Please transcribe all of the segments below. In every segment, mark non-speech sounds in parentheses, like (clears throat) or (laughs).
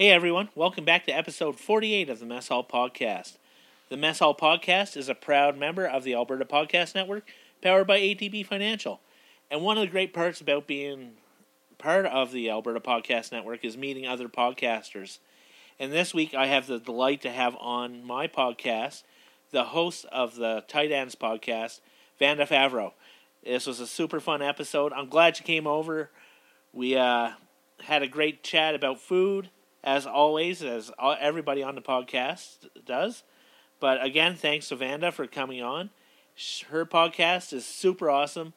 Hey everyone, welcome back to episode 48 of the Mess Hall Podcast. The Mess Hall Podcast is a proud member of the Alberta Podcast Network, powered by ATB Financial. And one of the great parts about being part of the Alberta Podcast Network is meeting other podcasters. And this week I have the delight to have on my podcast the host of the Tight Ends podcast, Vanda Favreau. This was a super fun episode. I'm glad you came over. We uh, had a great chat about food, as always, as everybody on the podcast does. But again, thanks to Vanda for coming on. Her podcast is super awesome.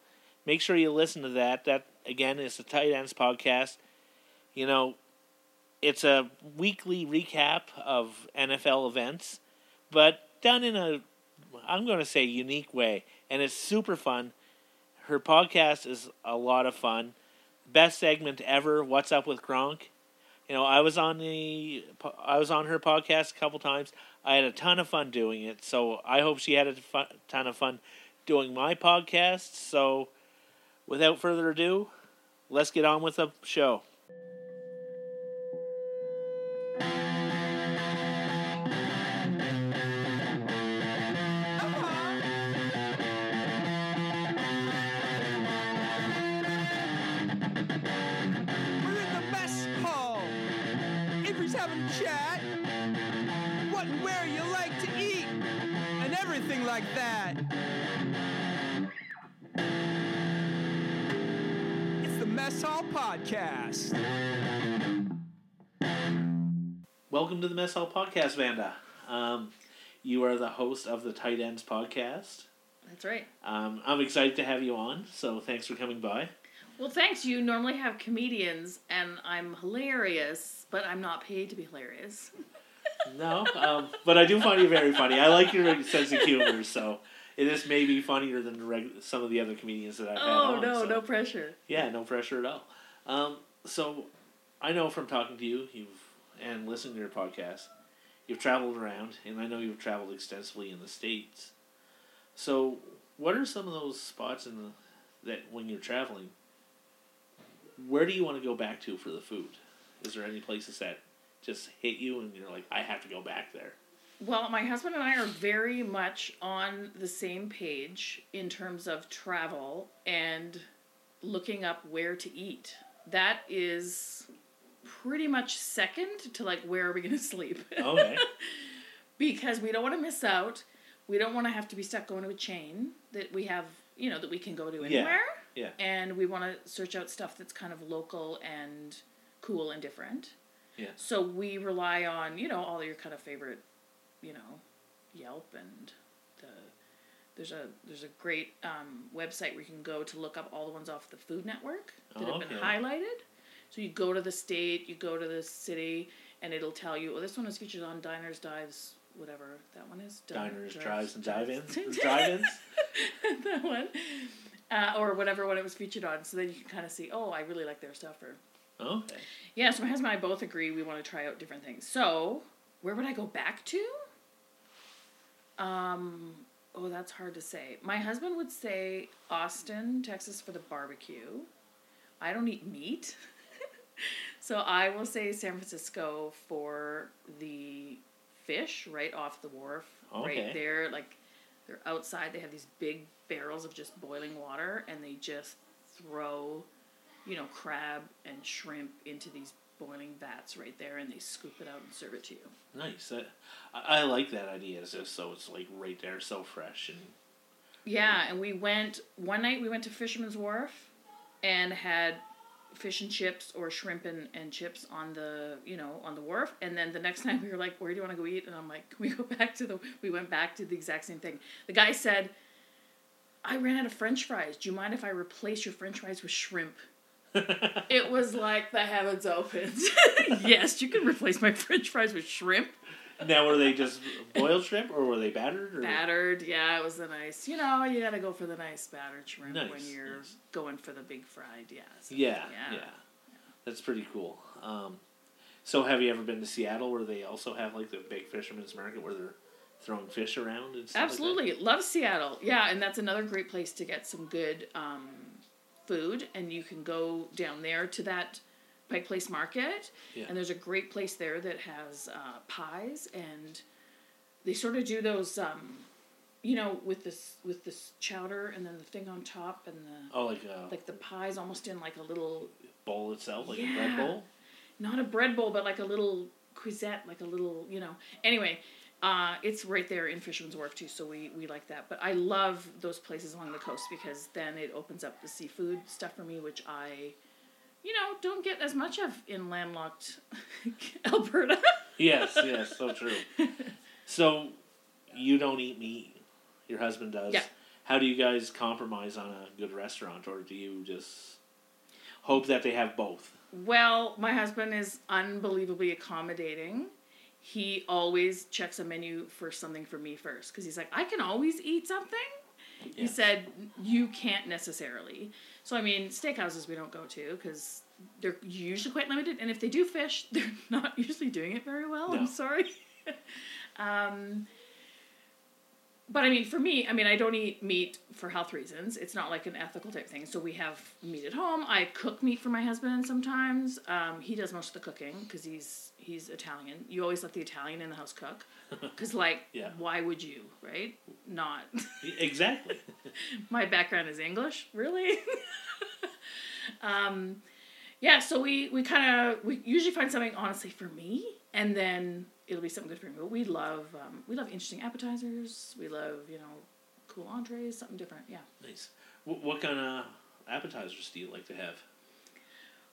Make sure you listen to that. That again is the Tight Ends podcast. You know, it's a weekly recap of NFL events, but done in a I'm going to say unique way, and it's super fun. Her podcast is a lot of fun. Best segment ever. What's up with Gronk? You know, I was on the I was on her podcast a couple times. I had a ton of fun doing it. So I hope she had a ton of fun doing my podcast. So without further ado, let's get on with the show. Mess Hall Podcast. Welcome to the Mess Hall Podcast, Vanda. Um, you are the host of the Tight Ends podcast. That's right. Um, I'm excited to have you on, so thanks for coming by. Well, thanks. You normally have comedians, and I'm hilarious, but I'm not paid to be hilarious. No, um, but I do find you very funny. I like your sense of humor, so it is maybe funnier than the reg- some of the other comedians that I've had Oh on. no, so- no pressure. Yeah, no pressure at all. Um, so I know from talking to you, you've and listening to your podcast, you've traveled around, and I know you've traveled extensively in the states. So, what are some of those spots in the that when you're traveling? Where do you want to go back to for the food? Is there any places that just hit you and you're like, I have to go back there? Well, my husband and I are very much on the same page in terms of travel and looking up where to eat. That is pretty much second to like where are we going (laughs) to sleep? Okay. (laughs) because we don't want to miss out. We don't want to have to be stuck going to a chain that we have, you know, that we can go to anywhere. Yeah. Yeah. And we want to search out stuff that's kind of local and cool and different. Yeah. So we rely on, you know, all your kind of favorite, you know, Yelp and the there's a there's a great um, website where you can go to look up all the ones off the Food Network that Oh, have been okay. highlighted. So you go to the state, you go to the city, and it'll tell you, oh, this one is featured on Diners, Dives, whatever that one is. Din- Diners, drives, and dive-ins. Drives. (laughs) Drive-ins. (laughs) that one. Uh, or whatever one it was featured on. So then you can kind of see, oh, I really like their stuff. Or Okay. yeah, so my husband and I both agree we want to try out different things. So where would I go back to? Um, oh, that's hard to say. My husband would say Austin, Texas for the barbecue. I don't eat meat. (laughs) so I will say San Francisco for the fish right off the wharf. Okay. Right there, like they're outside, they have these big barrels of just boiling water and they just throw, you know, crab and shrimp into these boiling vats right there and they scoop it out and serve it to you. Nice. I, I like that idea. Just so it's like right there, so fresh and Yeah, and we went one night. We went to Fisherman's Wharf, and had fish and chips or shrimp and, and chips on the you know on the wharf. And then the next (laughs) night we were like, "Where do you want to go eat?" And I'm like, "Can (laughs) we go back to the?" We went back to the exact same thing. The guy said, "I ran out of French fries. Do you mind if I replace your French fries with shrimp?" (laughs) It was like the heavens opened. (laughs) yes, you can replace my French fries with shrimp. Now, were they just boiled shrimp or were they battered? Or? Battered, yeah, it was the nice. You know, you gotta go for the nice battered shrimp when you're nice. going for the big fried. Yeah. so- Yeah, yeah, Yeah. That's pretty cool. Um, so, have you ever been to Seattle where they also have like the big fisherman's market where they're throwing fish around and stuff? like that? Absolutely, love Seattle. Yeah, and that's another great place to get some good um, food, and you can go down there to that Pike Place Market, Yeah. and there's a great place there that has uh, pies, and they sort of do those, um, you know, with this with this chowder and then the thing on top and the Oh, like a like the pies almost in like a little bowl itself, like a bread bowl. not a bread bowl, but like a little cuisette, like a little, you know. Anyway, uh, it's right there in Fisherman's Wharf too, so we, we like that. But I love those places along the coast because then it opens up the seafood stuff for me, which I, you know, don't get as much of in landlocked (laughs) Alberta. Yes, yes, so (laughs) true. So you don't eat meat. Your husband does. Yeah. How do you guys compromise on a good restaurant, or do you just hope that they have both? Well, my husband is unbelievably accommodating. He always checks a menu for something for me first because he's like, I can always eat something. He said, You can't necessarily. So, I mean, steakhouses we don't go to because they're usually quite limited. And if they do fish, (laughs) they're not usually doing it very well. No. I'm sorry. (laughs) um, but I mean, for me, I mean, I don't eat meat for health reasons. It's not like an ethical type thing. So we have meat at home. I cook meat for my husband sometimes. Um, he does most of the cooking because he's he's Italian. You always let the Italian in the house cook (laughs) because, like, Yeah. why would you, right? Not. Exactly. (laughs) my background is English, really. (laughs) um, yeah, so we we kind of we usually find something honestly for me, and then it'll be something good for me. But we love um, we love interesting appetizers. We love you know cool entrees, something different. Yeah. nice. What, what kind of appetizers do you like to have?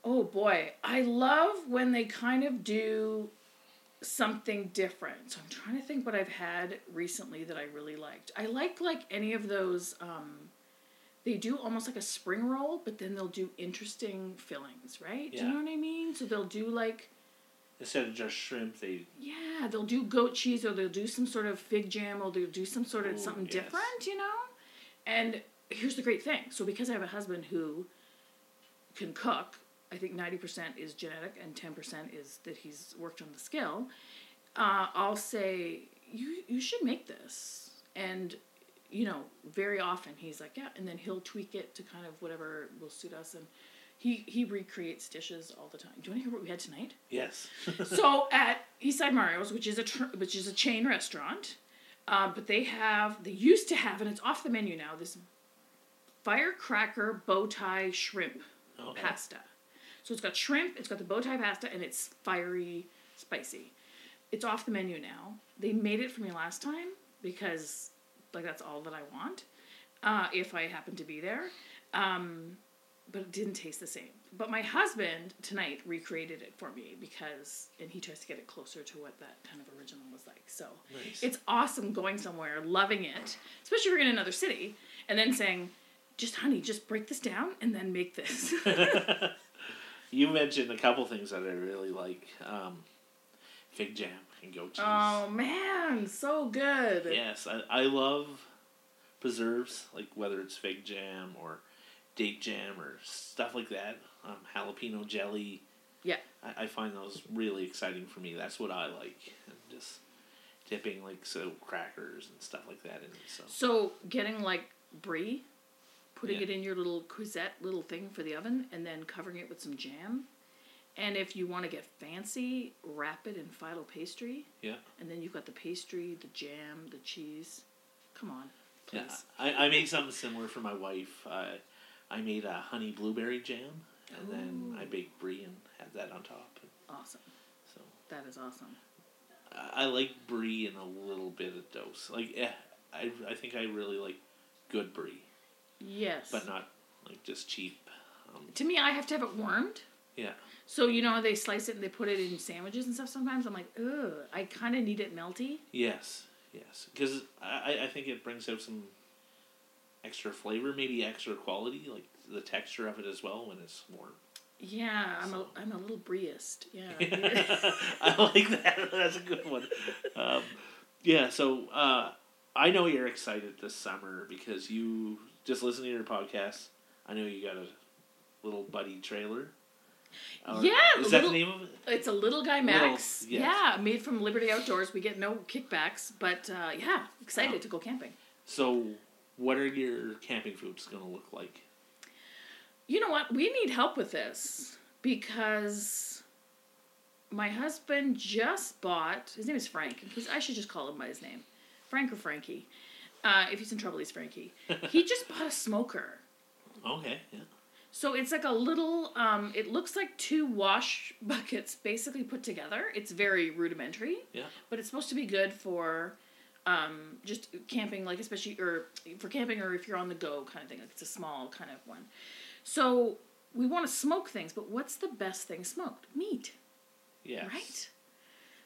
Oh boy, I love when they kind of do something different. So I'm trying to think what I've had recently that I really liked. I like like any of those um they do almost like a spring roll, but then they'll do interesting fillings, right? Do you know what I mean? So they'll do like Instead of just shrimp, they yeah, they'll do goat cheese or they'll do some sort of fig jam or they'll do some sort of Ooh, something yes. different, you know? And here's the great thing. So because I have a husband who can cook, I think 90% is genetic and 10% is that he's worked on the skill. Uh, I'll say, you, you should make this. And, you know, very often he's like, yeah, and then he'll tweak it to kind of whatever will suit us. And he, he recreates dishes all the time. Do you want to hear what we had tonight? yes. (laughs) so at Eastside Mario's, which is a tr- which is a chain restaurant, uh, but they have they used to have and it's off the menu now this firecracker bow tie shrimp Okay. pasta. So it's got shrimp, it's got the bow tie pasta, and it's fiery, spicy. It's off the menu now. They made it for me last time because like that's all that I want. Uh, if I happen to be there. Um, but it didn't taste the same. But my husband tonight recreated it for me because, and he tries to get it closer to what that kind of original was like. So Nice. it's awesome going somewhere, loving it, especially if you're in another city, and then saying, just honey, just break this down and then make this. (laughs) (laughs) you mentioned a couple things that I really like. Um, fig jam and goat cheese. oh man, so good. Yes, I, I love preserves, like whether it's fig jam or date jam or stuff like that. Um, jalapeno jelly. Yeah. I, I find those really exciting for me. That's what I like. And just dipping like so crackers and stuff like that in. So So getting like brie, putting Yeah. it in your little cuisette little thing for the oven, and then covering it with some jam. And if you want to get fancy, wrap it in phyllo pastry, yeah, and then you've got the pastry, the jam, the cheese. Come on, please. yeah. I, I made something similar for my wife. I I made a honey blueberry jam, and then I baked brie and had that on top. Awesome. So That is awesome. I I like brie in a little bit of dose. Like, eh, I I think I really like good brie, Yes. but not like just cheap. Um, to me, I have to have it warmed. yeah, So you know how they slice it and they put it in sandwiches and stuff. Sometimes I'm like, ugh. I kind of need it melty. yes, yes, because I I- think it brings out some extra flavor, maybe extra quality, like the texture of it as well when it's warm. Yeah, I'm a I'm a little brieist. Yeah. (laughs) I like that. (laughs) That's a good one. Um, yeah, so uh, I know you're excited this summer because you just listen to your podcast. I know you got a little buddy trailer. Or- Yeah, is that little- the name of it? It's a little guy Max. Little- yes. Yeah, made from Liberty Outdoors. We get no kickbacks, but uh, yeah, excited Wow. to go camping. So, what are your camping foods going to look like? You know what? We need help with this. because my husband just bought. His name is Frank. I should just call him by his name, Frank or Frankie. Uh, if he's in trouble, he's Frankie. (laughs) he just bought a smoker. Okay, yeah. So it's like a little. Um, it looks like two wash (laughs) buckets basically put together. It's very rudimentary. Yeah. But it's supposed to be good for, um, just camping, like especially or for camping or if you're on the go kind of thing. Like it's a small kind of one. So we want to smoke things, but what's the best thing smoked? Meat, Yes. right?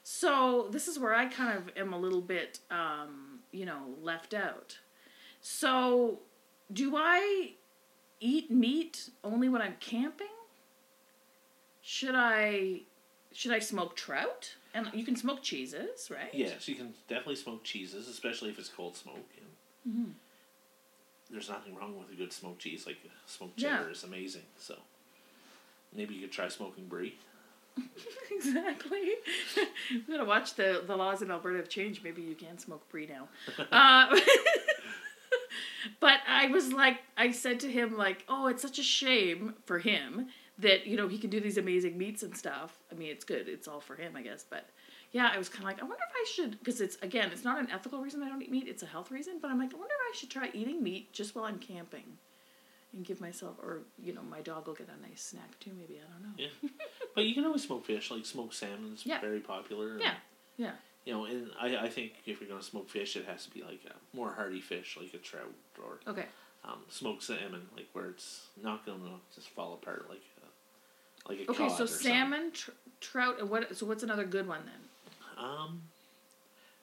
So this is where I kind of am a little bit, um, you know, left out. So do I eat meat only when I'm camping? Should I should I smoke trout? And you can smoke cheeses, right? Yes, you can definitely smoke cheeses, especially if it's cold smoke. And Mm-hmm. There's nothing wrong with a good smoked cheese. Like smoked Yeah. cheddar is amazing. So maybe you could try smoking brie. (laughs) exactly. (laughs) we gotta watch the the laws in Alberta have changed. Maybe you can smoke brie now. uh, (laughs) but I was like, I said to him like, oh, it's such a shame for him that you know he can do these amazing meats and stuff. I mean, it's good. It's all for him, I guess. But yeah, I was kind of like, I wonder if I should, because it's again, it's not an ethical reason I don't eat meat. It's a health reason. But I'm like, I wonder if I should try eating meat just while I'm camping. And give myself, or you know, my dog will get a nice snack too. Maybe I don't know. Yeah. but you can always smoke fish. Like smoked salmon is (laughs) Yeah. very popular. Yeah, yeah. You know, and I, I think if you're gonna smoke fish, it has to be like a more hardy fish, like a trout or Okay. um, smoked salmon, like where it's not gonna just fall apart like a like a Okay, so salmon, tr- trout, and what? So what's another good one then? Um,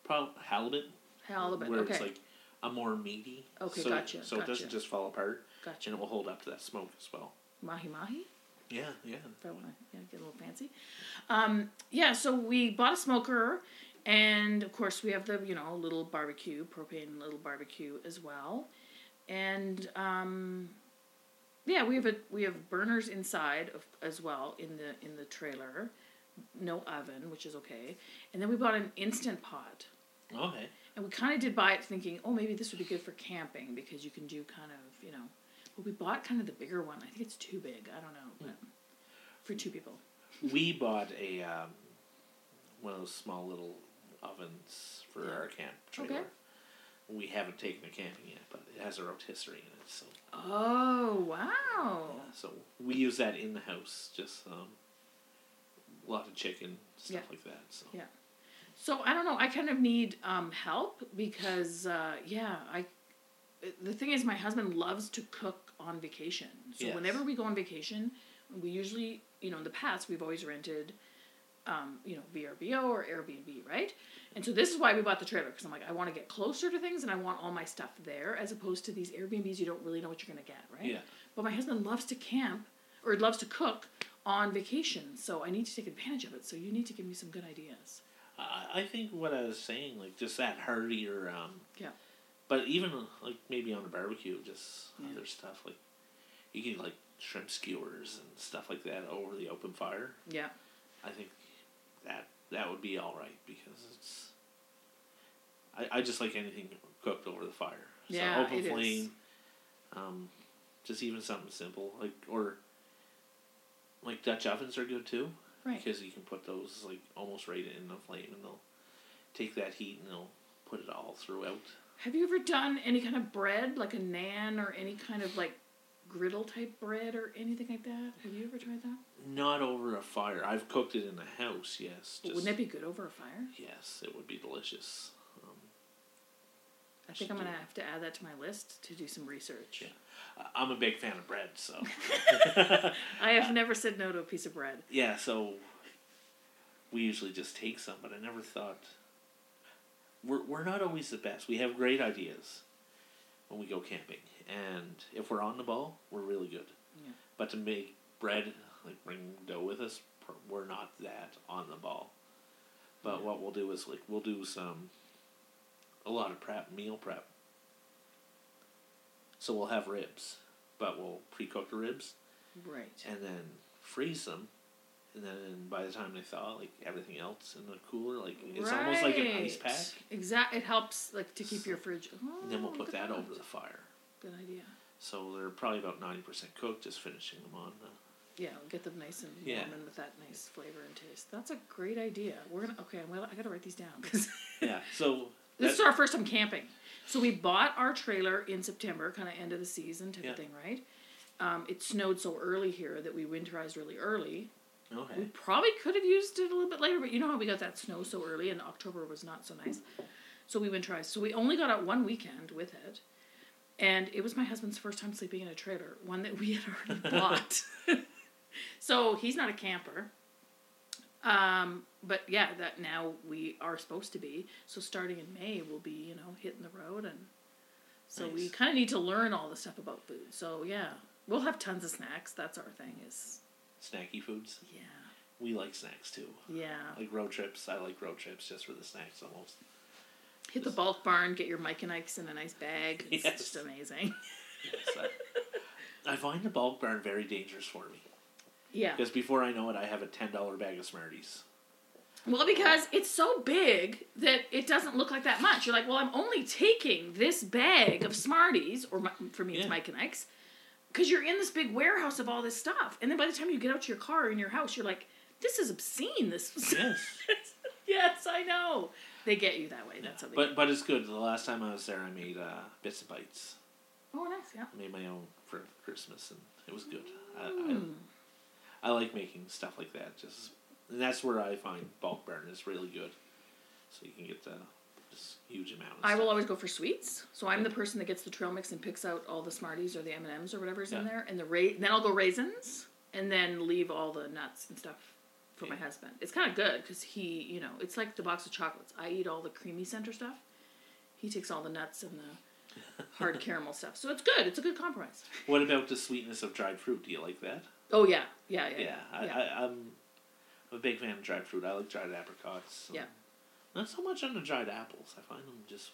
probably halibut. Halibut. Where okay, it's like a more meaty. Okay, so, gotcha, So it doesn't just fall apart, gotcha. and it will hold up to that smoke as well. Mahi mahi. Yeah, yeah. If I want to yeah, get a little fancy. Um, yeah, so we bought a smoker, and of course we have the you know little barbecue, propane little barbecue as well, and um, yeah, we have a we have burners inside of, as well in the in the trailer, no oven, which is okay, and then we bought an instant pot. Okay. And we kind of did buy it thinking, oh, maybe this would be good for camping because you can do kind of, you know. But we bought kind of the bigger one. I think it's too big. I don't know. But for two people. we bought a um, one of those small little ovens for our camp trailer. Okay. We haven't taken it camping yet, but it has a rotisserie in it, so Oh, wow. yeah, so we use that in the house. Just um, a lot of chicken stuff Yeah. like that. So Yeah. So I don't know. I kind of need um, help because, uh, yeah, I. The thing is, my husband loves to cook on vacation. So Yes. whenever we go on vacation, we usually, you know, in the past, we've always rented, um, you know, VRBO or Airbnb, right? And so this is why we bought the trailer because I'm like, I want to get closer to things and I want all my stuff there, as opposed to these Airbnbs you don't really know what you're gonna get, right? Yeah. But my husband loves to camp or loves to cook on vacation, so I need to take advantage of it. So you need to give me some good ideas. I, I think what I was saying, like just that heartier. Um, Yeah. But even like maybe on a barbecue, just Yeah. other stuff like you can like shrimp skewers and stuff like that over the open fire. Yeah. I think that that would be all right because it's. I, I just like anything cooked over the fire. Yeah, open it is. flame. Um, just even something simple like or. Like Dutch ovens are good too Right. because you can put those like almost right in the flame and they'll take that heat and they'll put it all throughout. Have you ever done any kind of bread, like a nan or any kind of like griddle type bread or anything like that? Have you ever tried that? Not over a fire. I've cooked it in the house. Yes. Just, Wouldn't that be good over a fire? Yes, it would be delicious. Um, I think I'm gonna have to add that to my list to do some research. Yeah. I- I'm a big fan of bread, so (laughs) I have (laughs) never said no to a piece of bread. yeah. So we usually just take some, but I never thought we're we're not always the best. We have great ideas when we go camping, and if we're on the ball, we're really good. Yeah. But to make bread, like bring dough with us, we're not that on the ball. But Yeah. what we'll do is like we'll do some a lot of prep, meal prep. So we'll have ribs, but we'll pre-cook the ribs Right. and then freeze them, and then by the time they thaw, like everything else in the cooler, like it's almost like an ice pack. Exactly. It helps like to keep your fridge. Oh, And then we'll put at that over the fire. Good idea. So they're probably about ninety percent cooked, just finishing them on the Yeah, get them nice and Yeah. warm and with that nice flavor and taste. That's a great idea. We're gonna okay. I'm well, I gotta write these down because (laughs) Yeah. So this is our first time camping. So we bought our trailer in September, kind of end of the season type Yeah. of thing, right? Um, it snowed so early here that we winterized really early. Okay. We probably could have used it a little bit later, but you know how we got that snow so early, and October was not so nice. So we winterized. So we only got out one weekend with it, and it was my husband's first time sleeping in a trailer, one that we had already (laughs) bought. (laughs) so he's not a camper. Um, but yeah, that now we are supposed to be. So starting in May, we'll be you know hitting the road, and so we kind of need to learn all the stuff about food. So yeah, we'll have tons of snacks. That's our thing. Is Snacky foods. yeah. We like snacks too. Yeah. Like road trips. I like road trips just for the snacks almost. Hit the bulk barn, get your Mike and Ike's in a nice bag. It's (laughs) Yes. just amazing. Yes, I, I find the bulk barn very dangerous for me Yeah. because before I know it, I have a ten dollar bag of Smarties. Well, because it's so big that it doesn't look like that much. You're like, well, I'm only taking this bag of Smarties, or my, for me, it's Yeah. Mike and Ike's, because you're in this big warehouse of all this stuff. And then by the time you get out to your car or in your house, you're like, this is obscene. This. (laughs) Yes. yes, I know. They get you that way. That's how they. But but it's good. The last time I was there, I made uh, bits and bites. oh, nice. Yeah. I made my own for Christmas, and it was good. Mm. I, I like making stuff like that. Just and that's where I find bulk barn is really good. So you can get the this huge amount. I will always go for sweets. So I'm the person that gets the trail mix and picks out all the Smarties or the M and M's or whatever's in there, and the ra- then I'll go raisins, and then leave all the nuts and stuff for my husband. It's kind of good because he, you know, it's like the box of chocolates. I eat all the creamy center stuff. He takes all the nuts and the hard (laughs) caramel stuff. So it's good. It's a good compromise. What about the sweetness of dried fruit? Do you like that? Oh yeah, yeah, yeah, Yeah. I, yeah. I, I'm I'm a big fan of dried fruit. I like dried apricots. Yeah. Not so much on the dried apples. I find them just.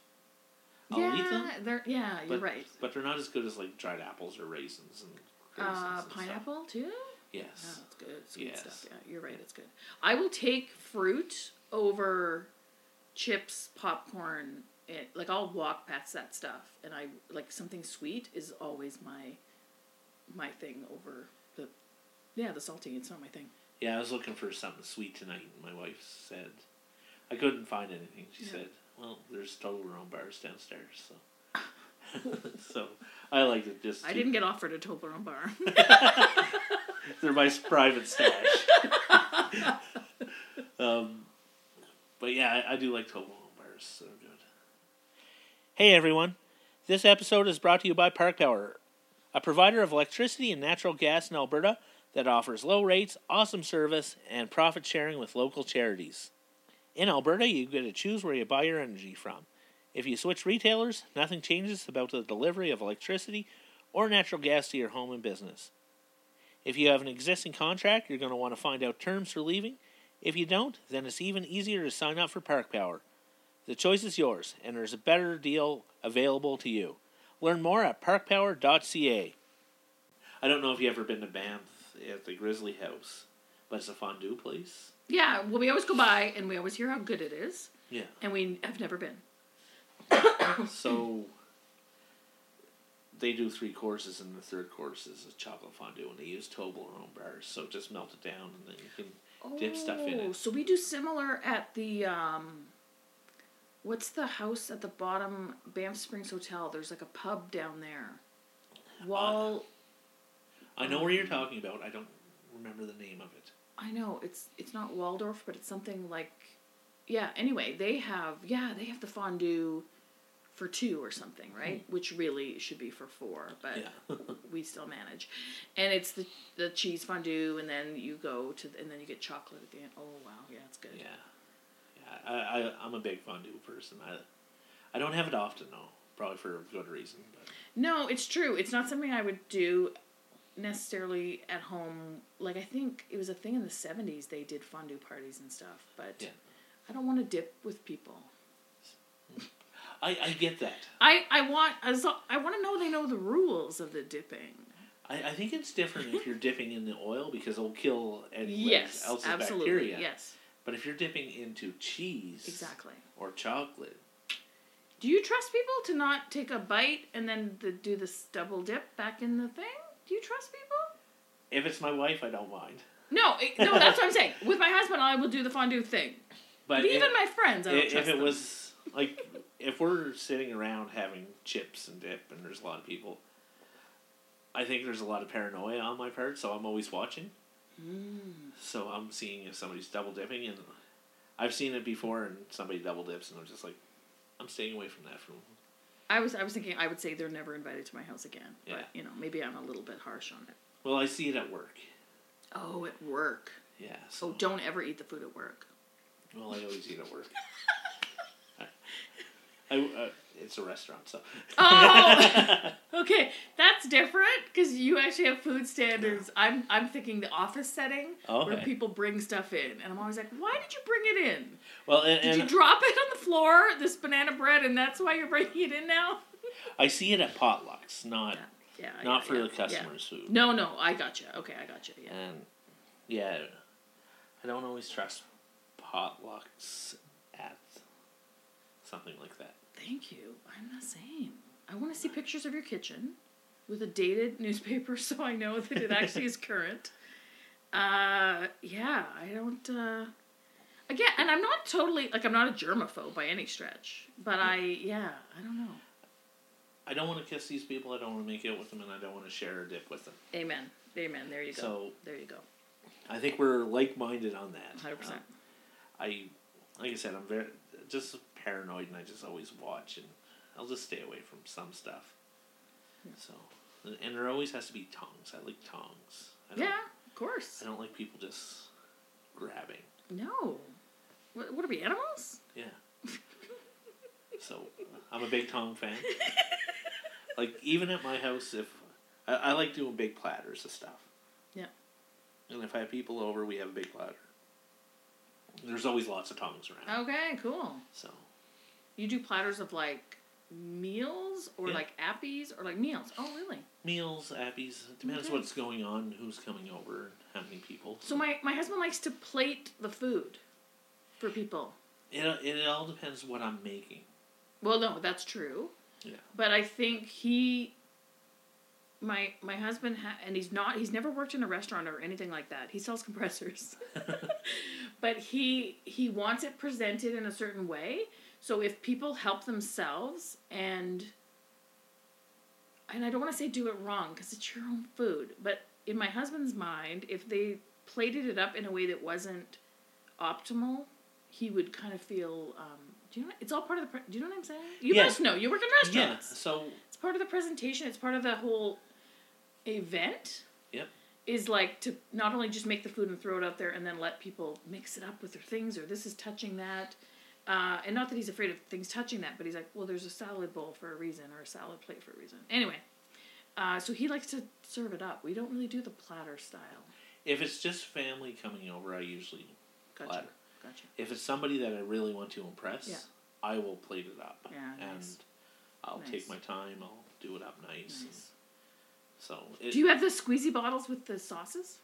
I'll eat yeah, them, they're yeah, you're right. but they're not as good as like dried apples or raisins and. raisins Uh, and stuff. pineapple too. Yes. Oh, it's good. It's good Yes. stuff. Yeah, you're right. It's good. I will take fruit over chips, popcorn. It, like I'll walk past that stuff, and I like something sweet is always my my thing over yeah the salty. It's not my thing. Yeah, I was looking for something sweet tonight, and my wife said I couldn't find anything. She Yeah. said, "Well, there's Toblerone bars downstairs." So, (laughs) so I like to just. I didn't get offered a Toblerone bar. (laughs) They're my private stash. (laughs) um, but yeah, I, I do like Toblerone bars. They're good. Hey everyone, this episode is brought to you by Park Power, a provider of electricity and natural gas in Alberta that offers low rates, awesome service, and profit sharing with local charities. In Alberta, you get to choose where you buy your energy from. If you switch retailers, nothing changes about the delivery of electricity or natural gas to your home and business. If you have an existing contract, you're going to want to find out terms for leaving. If you don't, then it's even easier to sign up for Park Power. The choice is yours, and there's a better deal available to you. Learn more at parkpower.ca. I don't know if you've ever been to Banff at the Grizzly House, but it's a fondue place. yeah, well, we always go by, and we always hear how good it is, Yeah. and we have never been. (coughs) So they do three courses, and the third course is a chocolate fondue, and they use Toblerone bars. So just melt it down, and then you can dip stuff in Oh, it. So we do similar at the um what's the house at the bottom Banff Springs Hotel? There's like a pub down there. Wall I know where you're talking about. I don't remember the name of it. I know, it's it's not Waldorf, but it's something like yeah, anyway, they have yeah, they have the fondue for two or something, right? Hmm. Which really should be for four, but. Yeah. (laughs) we still manage. And it's the the cheese fondue and then you go to and then you get chocolate at the end. Oh wow, yeah, it's good. Yeah, yeah. I, I I'm a big fondue person. I I don't have it often though, probably for a good reason. But No, it's true. It's not something I would do necessarily at home. Like I think it was a thing in the seventies. They did fondue parties and stuff, but Yeah. I don't want to dip with people. I I get that. I I want as I want to know they know the rules of the dipping. I, I think it's different if you're dipping in the oil because it'll kill any Yes, else's absolutely. bacteria. Yes, But if you're dipping into cheese exactly. or chocolate, Do you trust people to not take a bite and then the, do this double dip back in the thing? Do you trust people? if it's my wife, I don't mind. No, it- no, that's what I'm (laughs) saying. With my husband, I will do the fondue thing. But But even if, my friends, I don't if, trust if it them. was like if we're sitting around having chips and dip, and there's a lot of people, I think there's a lot of paranoia on my part. So I'm always watching. Mm. So I'm seeing if somebody's double dipping, and I've seen it before, and somebody double dips, and I'm just like, I'm staying away from that. From I was I was thinking I would say they're never invited to my house again. Yeah. But you know, maybe I'm a little bit harsh on it. well, I see it at work. Oh, at work. Yeah. So Oh, don't ever eat the food at work. well, I always eat at work. (laughs) I, uh, it's a restaurant, so. Oh, (laughs) okay, that's different because you actually have food standards. I'm I'm thinking the office setting where people bring stuff in, and I'm always like, why did you bring it in? well, and, Did and you drop it on the floor, this banana bread, and that's why you're bringing it in now? I see it at potlucks, not Yeah, not yeah, for yeah, the yeah. customers' food. No, no, I got you. Okay, I got you. Yeah. And yeah, I don't always trust potlucks at something like that. Thank you. I'm the same. I want to see pictures of your kitchen with a dated (laughs) newspaper so I know that it actually is current. Uh, yeah, I don't. Uh, again, and I'm not totally like I'm not a germaphobe by any stretch, but I yeah I don't know. I don't want to kiss these people. I don't want to make out with them, and I don't want to share a dip with them. Amen. Amen. There you go. So there you go. I think we're like minded on that. Hundred percent. Um, I, like I said, I'm very just paranoid, and I just always watch, and I'll just stay away from some stuff. So, and- there always has to be tongs. I like tongs. I Yeah, of course. I don't like people just grabbing. No. What, what are we animals? Yeah. (laughs) so I'm a big tong fan. (laughs) like even at my house, if I, I like doing big platters of stuff. Yeah. And if I have people over, we have a big platter. There's always lots of tongs around. Okay, cool. So You do platters of like meals or Yeah. like appies or like meals. Oh, really? meals, appies, depends Okay. what's going on, who's coming over, how many people. So my my husband likes to plate the food for people. It it all depends what I'm making. Well, no, that's true. Yeah. But I think he my my husband ha- and he's not he's never worked in a restaurant or anything like that. He sells compressors. (laughs) but he he wants it presented in a certain way. So if people help themselves and and I don't want to say do it wrong because it's your own food, but in my husband's mind, if they plated it up in a way that wasn't optimal, he would kind of feel. Um, do you know? It's all part of the. Pre- do you know what I'm saying? You Yeah. must know. You work in Yeah. restaurants. So It's part of the presentation. It's part of the whole event. Yep. Is like to not only just make the food and throw it out there and then let people mix it up with their things or this is touching that. Uh, and not that he's afraid of things touching that, but he's like, well, there's a salad bowl for a reason or a salad plate for a reason. Anyway, uh, so he likes to serve it up. We don't really do the platter style. if it's just family coming over, I usually Gotcha. platter. Gotcha. If it's somebody that I really want to impress, Yeah. I will plate it up. Yeah, And nice. I'll Nice. take my time, I'll do it up nice. and Nice. So it, Do you have the squeezy bottles with the sauces?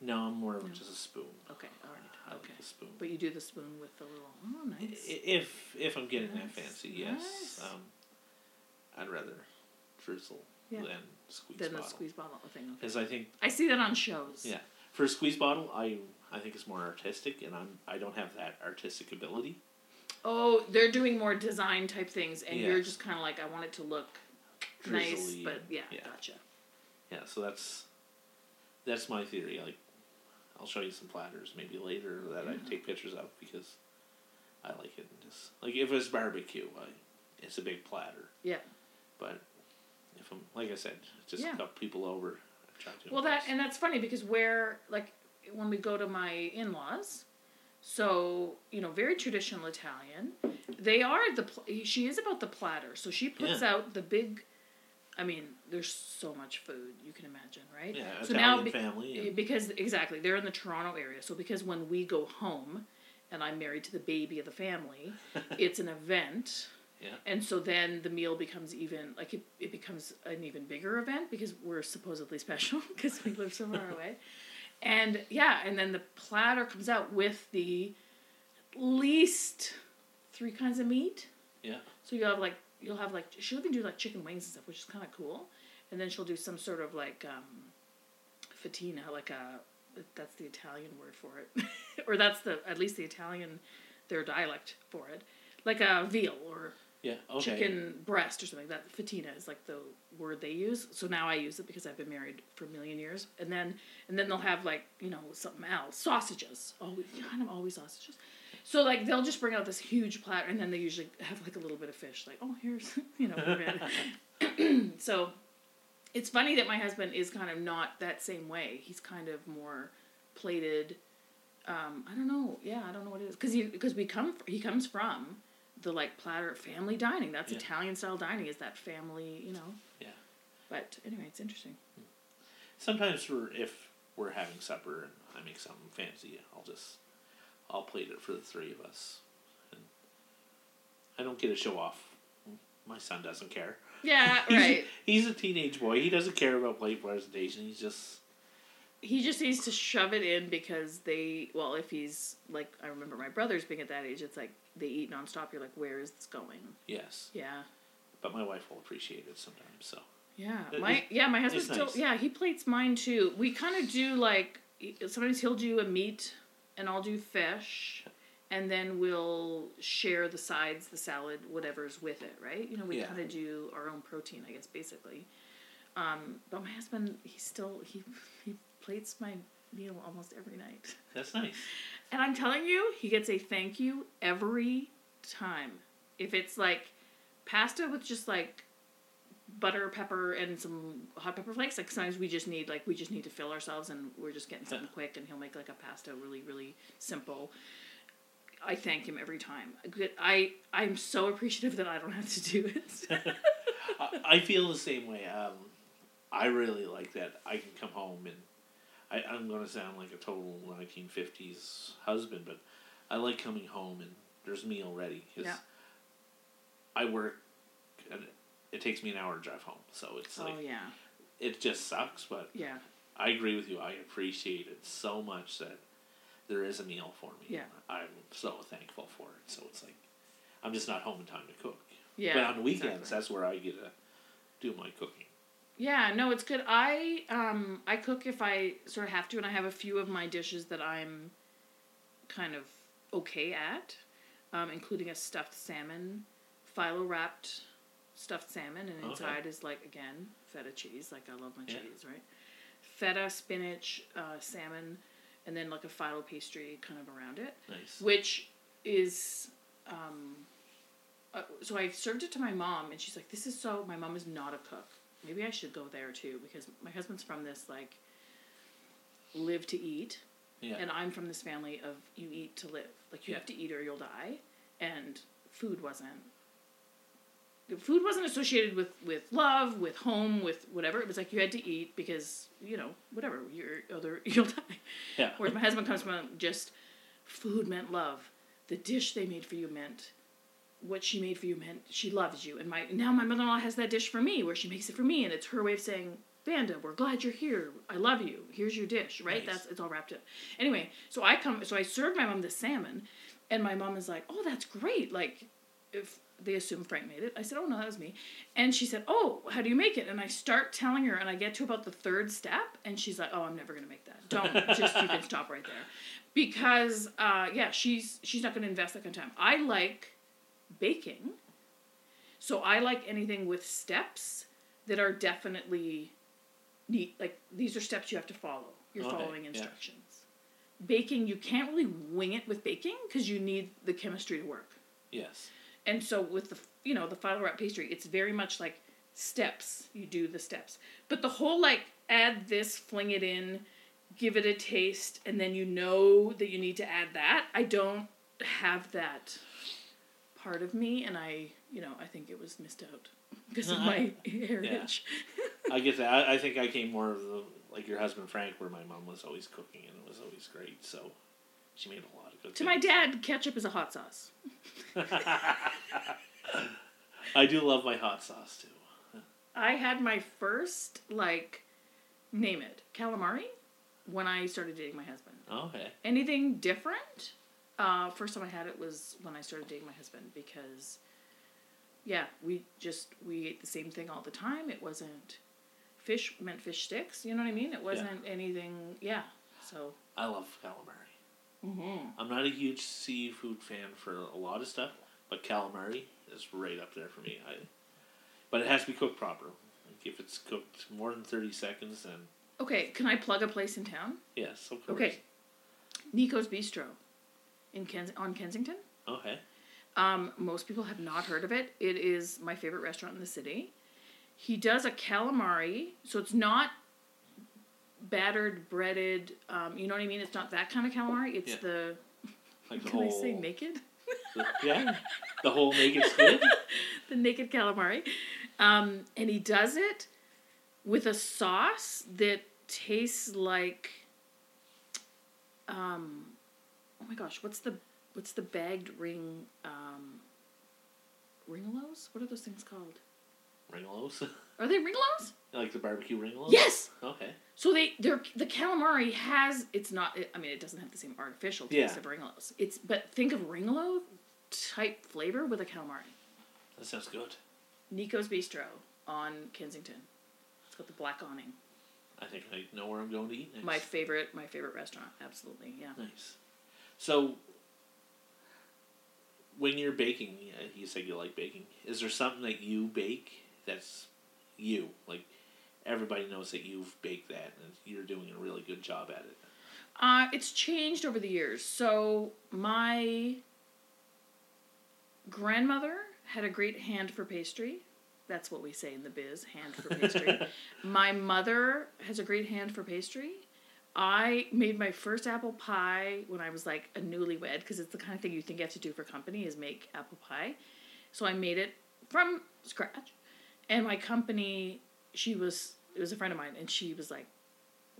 No, I'm more of No. just a spoon. Okay, all right. I Okay. like the spoon. But you do the spoon with the little. Oh, nice. If if I'm getting that fancy, yes. nice. Um, I'd rather drizzle Yeah. than squeeze Then the squeeze bottle thing. Okay. Because I think I see that on shows. yeah, for a squeeze bottle, I I think it's more artistic, and I'm I don't have that artistic ability. Oh, they're doing more design type things, and you're just kind of like, I want it to look nice, but yeah, yeah. gotcha. Yeah, so that's that's my theory. Like, I'll show you some platters maybe later that I take pictures of because I like it. And just like if it's barbecue, I, it's a big platter. Yeah. But if I'm like I said, just Yeah. a couple people over, I try to. Well, that and that's funny because where like when we go to my in laws, so you know, very traditional Italian. They are the pl- she is about the platter, so she puts Yeah. out the big. I mean, there's so much food you can imagine, right? yeah, so Italian now be- family. Eh, And, because exactly they're in the Toronto area. So because when we go home, and I'm married to the baby of the family, (laughs) it's an event. Yeah. And so then the meal becomes even like it, it becomes an even bigger event because we're supposedly special (laughs) because we live so far away. And yeah, and then the platter comes out with the least three kinds of meat. yeah, So you have like you'll have like she'll even do like chicken wings and stuff, which is kind of cool. And then she'll do some sort of like um, fatina, like a that's the Italian word for it, (laughs) or that's the at least the Italian their dialect for it, like a veal or Yeah. Okay. chicken breast or something. That fatina is like the word they use. So now I use it because I've been married for a million years. And then and then they'll have like you know something else, sausages. Always kind of always sausages. So like they'll just bring out this huge platter, and then they usually have like a little bit of fish. Like oh here's (laughs) you know. (laughs) (clears throat) so it's funny that my husband is kind of not that same way. He's kind of more plated. Um, I don't know. Yeah, I don't know what it is because he because we come he comes from the like platter family dining. That's Yeah. Italian style dining. Is that family? You know. Yeah. But anyway, it's interesting. Sometimes for if we're having supper and I make something fancy, I'll just I'll plate it for the three of us. And I don't get to show off. My son doesn't care. Yeah, (laughs) He's, right. he's a teenage boy. He doesn't care about plate presentation. He's just he just needs to shove it in because they well if he's like i remember my brothers being at that age it's like they eat nonstop you're like where is this going yes. yeah But my wife will appreciate it sometimes. So yeah It- my yeah my husband still nice. yeah he plates mine too we kind of do like sometimes he'll do a meat and i'll do fish and then we'll share the sides the salad whatever's with it right you know we Yeah. kind of do our own protein i guess basically um, but my husband he still he he plates my meal almost every night that's nice. (laughs) And I'm telling you, he gets a thank you every time. If it's like pasta with just like butter, pepper, and some hot pepper flakes, like sometimes we just need like we just need to fill ourselves and we're just getting something quick and he'll make like a pasta really, really simple. I thank him every time. I I'm so appreciative that I don't have to do it. (laughs) I, feel the same way. Um, I really like that I can come home and I, I'm going to sound like a total 1950s husband, but I like coming home and there's meal ready. 'cause Yeah. I work it takes me an hour to drive home, so it's like oh yeah, it just sucks. But yeah, I agree with you. I appreciate it so much that there is a meal for me. Yeah. I'm so thankful for it. So it's like I'm just not home in time to cook. yeah. but on the weekends, exactly. that's where I get to do my cooking. Yeah, no, it's good. I um I cook if I sort of have to, and I have a few of my dishes that I'm kind of okay at, um, including a stuffed salmon, phyllo wrapped stuffed salmon, and Okay. inside is like again feta cheese. Like I love my Yeah. cheese, right? Feta, spinach, uh, salmon, and then like a phyllo pastry kind of around it Nice. which is um, uh, so I served it to my mom, and she's like, "This is so." My mom is not a cook. Maybe I should go there too because my husband's from this like live to eat, Yeah. and I'm from this family of you eat to live. Like you Yeah. have to eat or you'll die, and food wasn't. Food wasn't associated with, with love, with home, with whatever. It was like you had to eat because you know whatever you're other (laughs) you'll die. yeah. Whereas my husband comes from just food meant love. The dish they made for you meant what she made for you meant she loves you. And my now my mother in law has that dish for me where she makes it for me and it's her way of saying, Vanda, we're glad you're here. I love you. Here's your dish, right? Nice. That's it's all wrapped up. Anyway, so I come so I served my mom the salmon and my mom is like, Oh, that's great. Like if they assume Frank made it. I said, Oh no, that was me. And she said, Oh, how do you make it? And I start telling her and I get to about the third step and she's like, Oh, I'm never gonna make that. Don't (laughs) just you can stop right there. Because uh, yeah, she's she's not gonna invest that kind of time. I like baking. So I like anything with steps that are definitely neat. Like these are steps you have to follow. You're Okay, following yeah. instructions. Baking, you can't really wing it with baking because you need the chemistry to work. Yes. And so with the you know the phyllo wrap pastry, it's very much like steps. You do the steps, but the whole like add this, fling it in, give it a taste, and then you know that you need to add that. I don't have that part of me, and I you know I think it was missed out because of uh-huh. my heritage. I get that. I, I think I came more of the like your husband Frank, where my mom was always cooking and it was always great. So she made a lot of good. to my dad, ketchup is a hot sauce. (laughs) I do love my hot sauce too. I had my first like name it calamari when I started dating my husband. Okay. anything different uh, first time i had it was when i started dating my husband because yeah we just we ate the same thing all the time it wasn't fish meant fish sticks. You know what I mean? It wasn't anything. Yeah. So. I love calamari. Mm-hmm. I'm not a huge seafood fan for a lot of stuff, but calamari is right up there for me. I, but it has to be cooked proper. Like if it's cooked more than thirty seconds, then Okay, can I plug a place in town? yes, of course. Okay. Nico's Bistro, in Kens- on Kensington. Okay. Um, most people have not heard of it. It is my favorite restaurant in the city. He does a calamari, so it's not battered, breaded. Um, you know what I mean? It's not that kind of calamari. It's Yeah. the Like the (laughs) can whole. I say naked? the- (laughs) yeah. The whole naked squid. (laughs) the naked calamari. Um, and he does it with a sauce that tastes like um oh my gosh, what's the what's the bagged ring um ringolos? What are those things called? Ringolos. Are they ringolos? like the barbecue ringolos. Yes. Okay. So they they're the calamari has it's not I mean it doesn't have the same artificial taste Yeah. of ringolos. It's but think of ringolo type flavor with a calamari. That sounds good. Nico's Bistro on Kensington. It's got the black awning. I think I know where I'm going to eat next. My favorite, my favorite restaurant. Absolutely, yeah. Nice. So, when you're baking, uh, you said you like baking. Is there something that you bake that's you? Like, everybody knows that you've baked that and you're doing a really good job at it. Uh, it's changed over the years. So my grandmother had a great hand for pastry. That's what we say in the biz, hand for pastry. (laughs) my mother has a great hand for pastry. I made my first apple pie when I was like a newlywed because it's the kind of thing you think you have to do for company is make apple pie. So I made it from scratch. And my company, she was it was a friend of mine and she was like,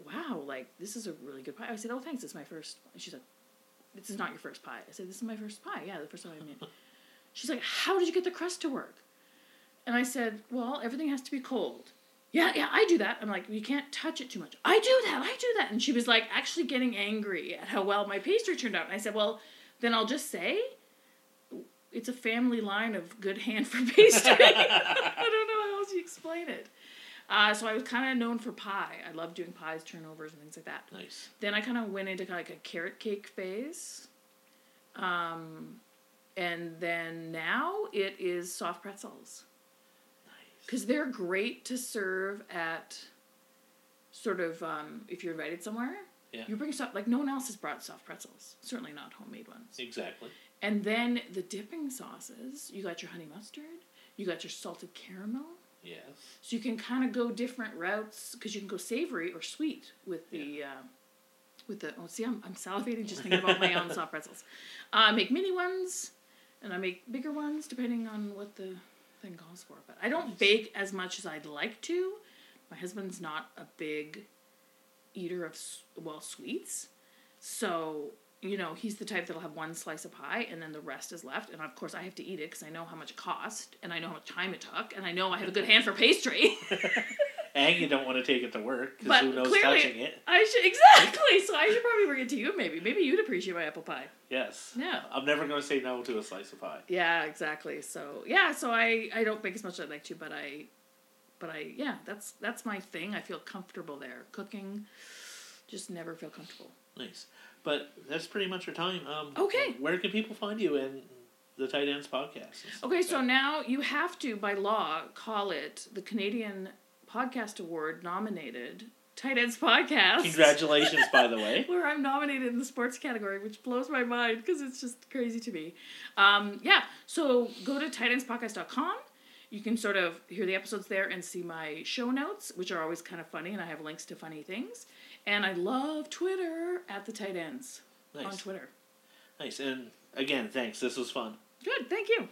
Wow, like this is a really good pie. I said, Oh thanks, it's my first and she's like, This is not your first pie. I said, This is my first pie, yeah, the first time I made. (laughs) She's like, How did you get the crust to work? And I said, Well, everything has to be cold. Yeah, yeah, I do that. I'm like, you can't touch it too much. I do that, I do that. And she was like, actually getting angry at how well my pastry turned out. And I said, Well, then I'll just say it's a family line of good hand for pastry. (laughs) I don't explain it. Uh, so I was kind of known for pie. I love doing pies, turnovers, and things like that. Nice. Then I kind of went into like a carrot cake phase. Um, and then now it is soft pretzels Nice. because they're great to serve at sort of um, if you're invited somewhere. Yeah. You bring soft like no one else has brought soft pretzels. Certainly not homemade ones. Exactly. And then the dipping sauces. You got your honey mustard. You got your salted caramel. Yes. So you can kind of go different routes because you can go savory or sweet with the uh, with the. Oh, see, I'm, I'm salivating just thinking about my own (laughs) soft pretzels. Uh, I make mini ones, and I make bigger ones depending on what the thing calls for. But I don't Nice. bake as much as I'd like to. My husband's not a big eater of well sweets, so you know he's the type that'll have one slice of pie and then the rest is left. And of course, I have to eat it because I know how much it cost, and I know how much time it took, and I know I have a good hand for pastry. (laughs) And you don't want to take it to work because who knows clearly- touching it. I should exactly. So I should probably bring it to you. Maybe, maybe you'd appreciate my apple pie. Yes. Yeah. I'm never going to say no to a slice of pie. Yeah, exactly. So yeah, so I I don't bake as much as I'd like to, but I, but I yeah, that's that's my thing. I feel comfortable there. Cooking, just never feel comfortable. Nice. But that's pretty much our time. Um, Okay. Where can people find you in the Tight Ends podcast? Okay, so now you have to by law call it the Canadian Podcast Award nominated Tight Ends Podcast. Congratulations, by the way. (laughs) where I'm nominated in the sports category, which blows my mind because it's just crazy to me. Um, yeah, so go to tightendspodcast.com. You can sort of hear the episodes there and see my show notes, which are always kind of funny, and I have links to funny things. And I love Twitter at the tight ends on Twitter. Nice. And again, thanks. This was fun. Good, thank you.